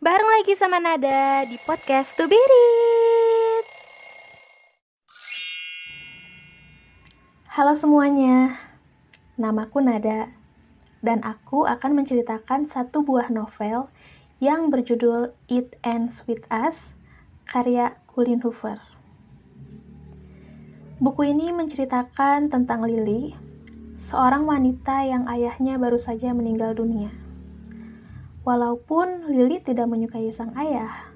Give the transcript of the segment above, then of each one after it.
Bareng lagi sama Nada di podcast Tubirit. Halo semuanya, namaku Nada, dan aku akan menceritakan satu buah novel yang berjudul It Ends With Us, karya Colleen Hoover. Buku ini menceritakan tentang Lily, seorang wanita yang ayahnya baru saja meninggal dunia. Walaupun Lily tidak menyukai sang ayah,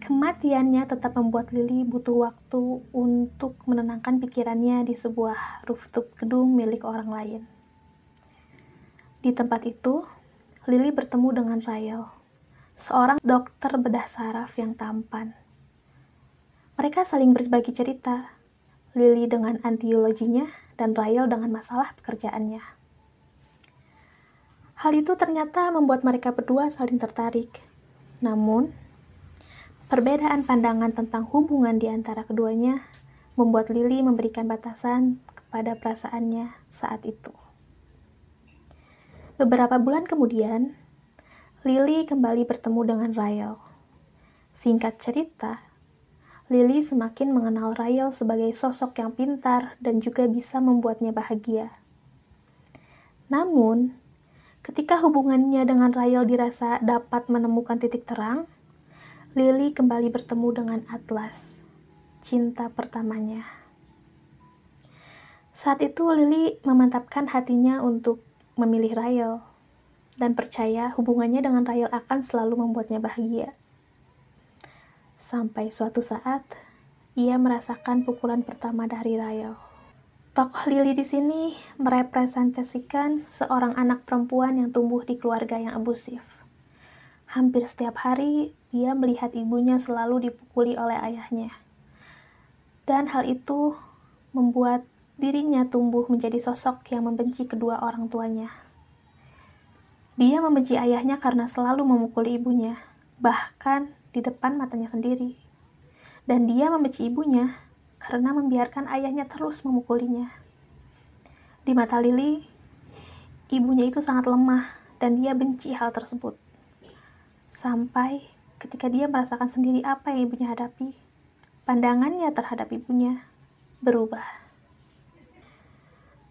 kematiannya tetap membuat Lily butuh waktu untuk menenangkan pikirannya di sebuah rooftop gedung milik orang lain. Di tempat itu, Lily bertemu dengan Rael, seorang dokter bedah saraf yang tampan. Mereka saling berbagi cerita, Lily dengan antiologinya dan Rael dengan masalah pekerjaannya. Hal itu ternyata membuat mereka berdua saling tertarik. Namun, perbedaan pandangan tentang hubungan di antara keduanya membuat Lily memberikan batasan kepada perasaannya saat itu. Beberapa bulan kemudian, Lily kembali bertemu dengan Rael. Singkat cerita, Lily semakin mengenal Rael sebagai sosok yang pintar dan juga bisa membuatnya bahagia. Namun, Ketika hubungannya dengan Rael dirasa dapat menemukan titik terang, Lily kembali bertemu dengan Atlas, cinta pertamanya. Saat itu Lily memantapkan hatinya untuk memilih Rael dan percaya hubungannya dengan Rael akan selalu membuatnya bahagia. Sampai suatu saat, ia merasakan pukulan pertama dari Rael. Tokoh Lily di sini merepresentasikan seorang anak perempuan yang tumbuh di keluarga yang abusif. Hampir setiap hari, dia melihat ibunya selalu dipukuli oleh ayahnya. Dan hal itu membuat dirinya tumbuh menjadi sosok yang membenci kedua orang tuanya. Dia membenci ayahnya karena selalu memukuli ibunya, bahkan di depan matanya sendiri. Dan dia membenci ibunya karena membiarkan ayahnya terus memukulinya. Di mata Lily, ibunya itu sangat lemah dan dia benci hal tersebut. Sampai ketika dia merasakan sendiri apa yang ibunya hadapi, pandangannya terhadap ibunya berubah.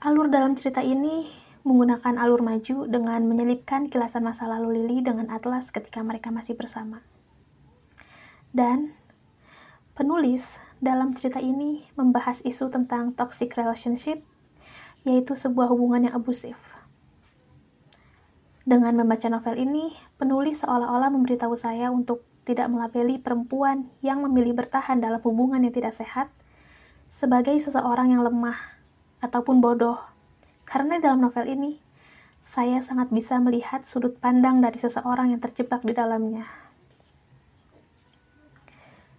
Alur dalam cerita ini menggunakan alur maju dengan menyelipkan kilasan masa lalu Lily dengan Atlas ketika mereka masih bersama. Dan penulis dalam cerita ini membahas isu tentang toxic relationship, yaitu sebuah hubungan yang abusif. Dengan membaca novel ini, penulis seolah-olah memberitahu saya untuk tidak melabeli perempuan yang memilih bertahan dalam hubungan yang tidak sehat sebagai seseorang yang lemah ataupun bodoh. Karena dalam novel ini, saya sangat bisa melihat sudut pandang dari seseorang yang terjebak di dalamnya.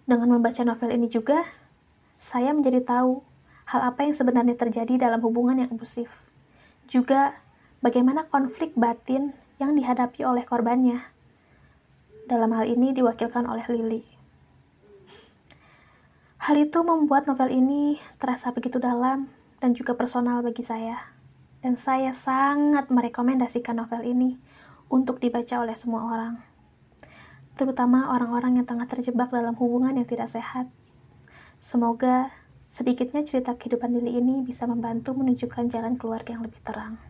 Dengan membaca novel ini juga, saya menjadi tahu hal apa yang sebenarnya terjadi dalam hubungan yang abusif. Juga bagaimana konflik batin yang dihadapi oleh korbannya. Dalam hal ini diwakilkan oleh Lily. Hal itu membuat novel ini terasa begitu dalam dan juga personal bagi saya. Dan saya sangat merekomendasikan novel ini untuk dibaca oleh semua orang terutama orang-orang yang tengah terjebak dalam hubungan yang tidak sehat. Semoga sedikitnya cerita kehidupan Lily ini bisa membantu menunjukkan jalan keluarga yang lebih terang.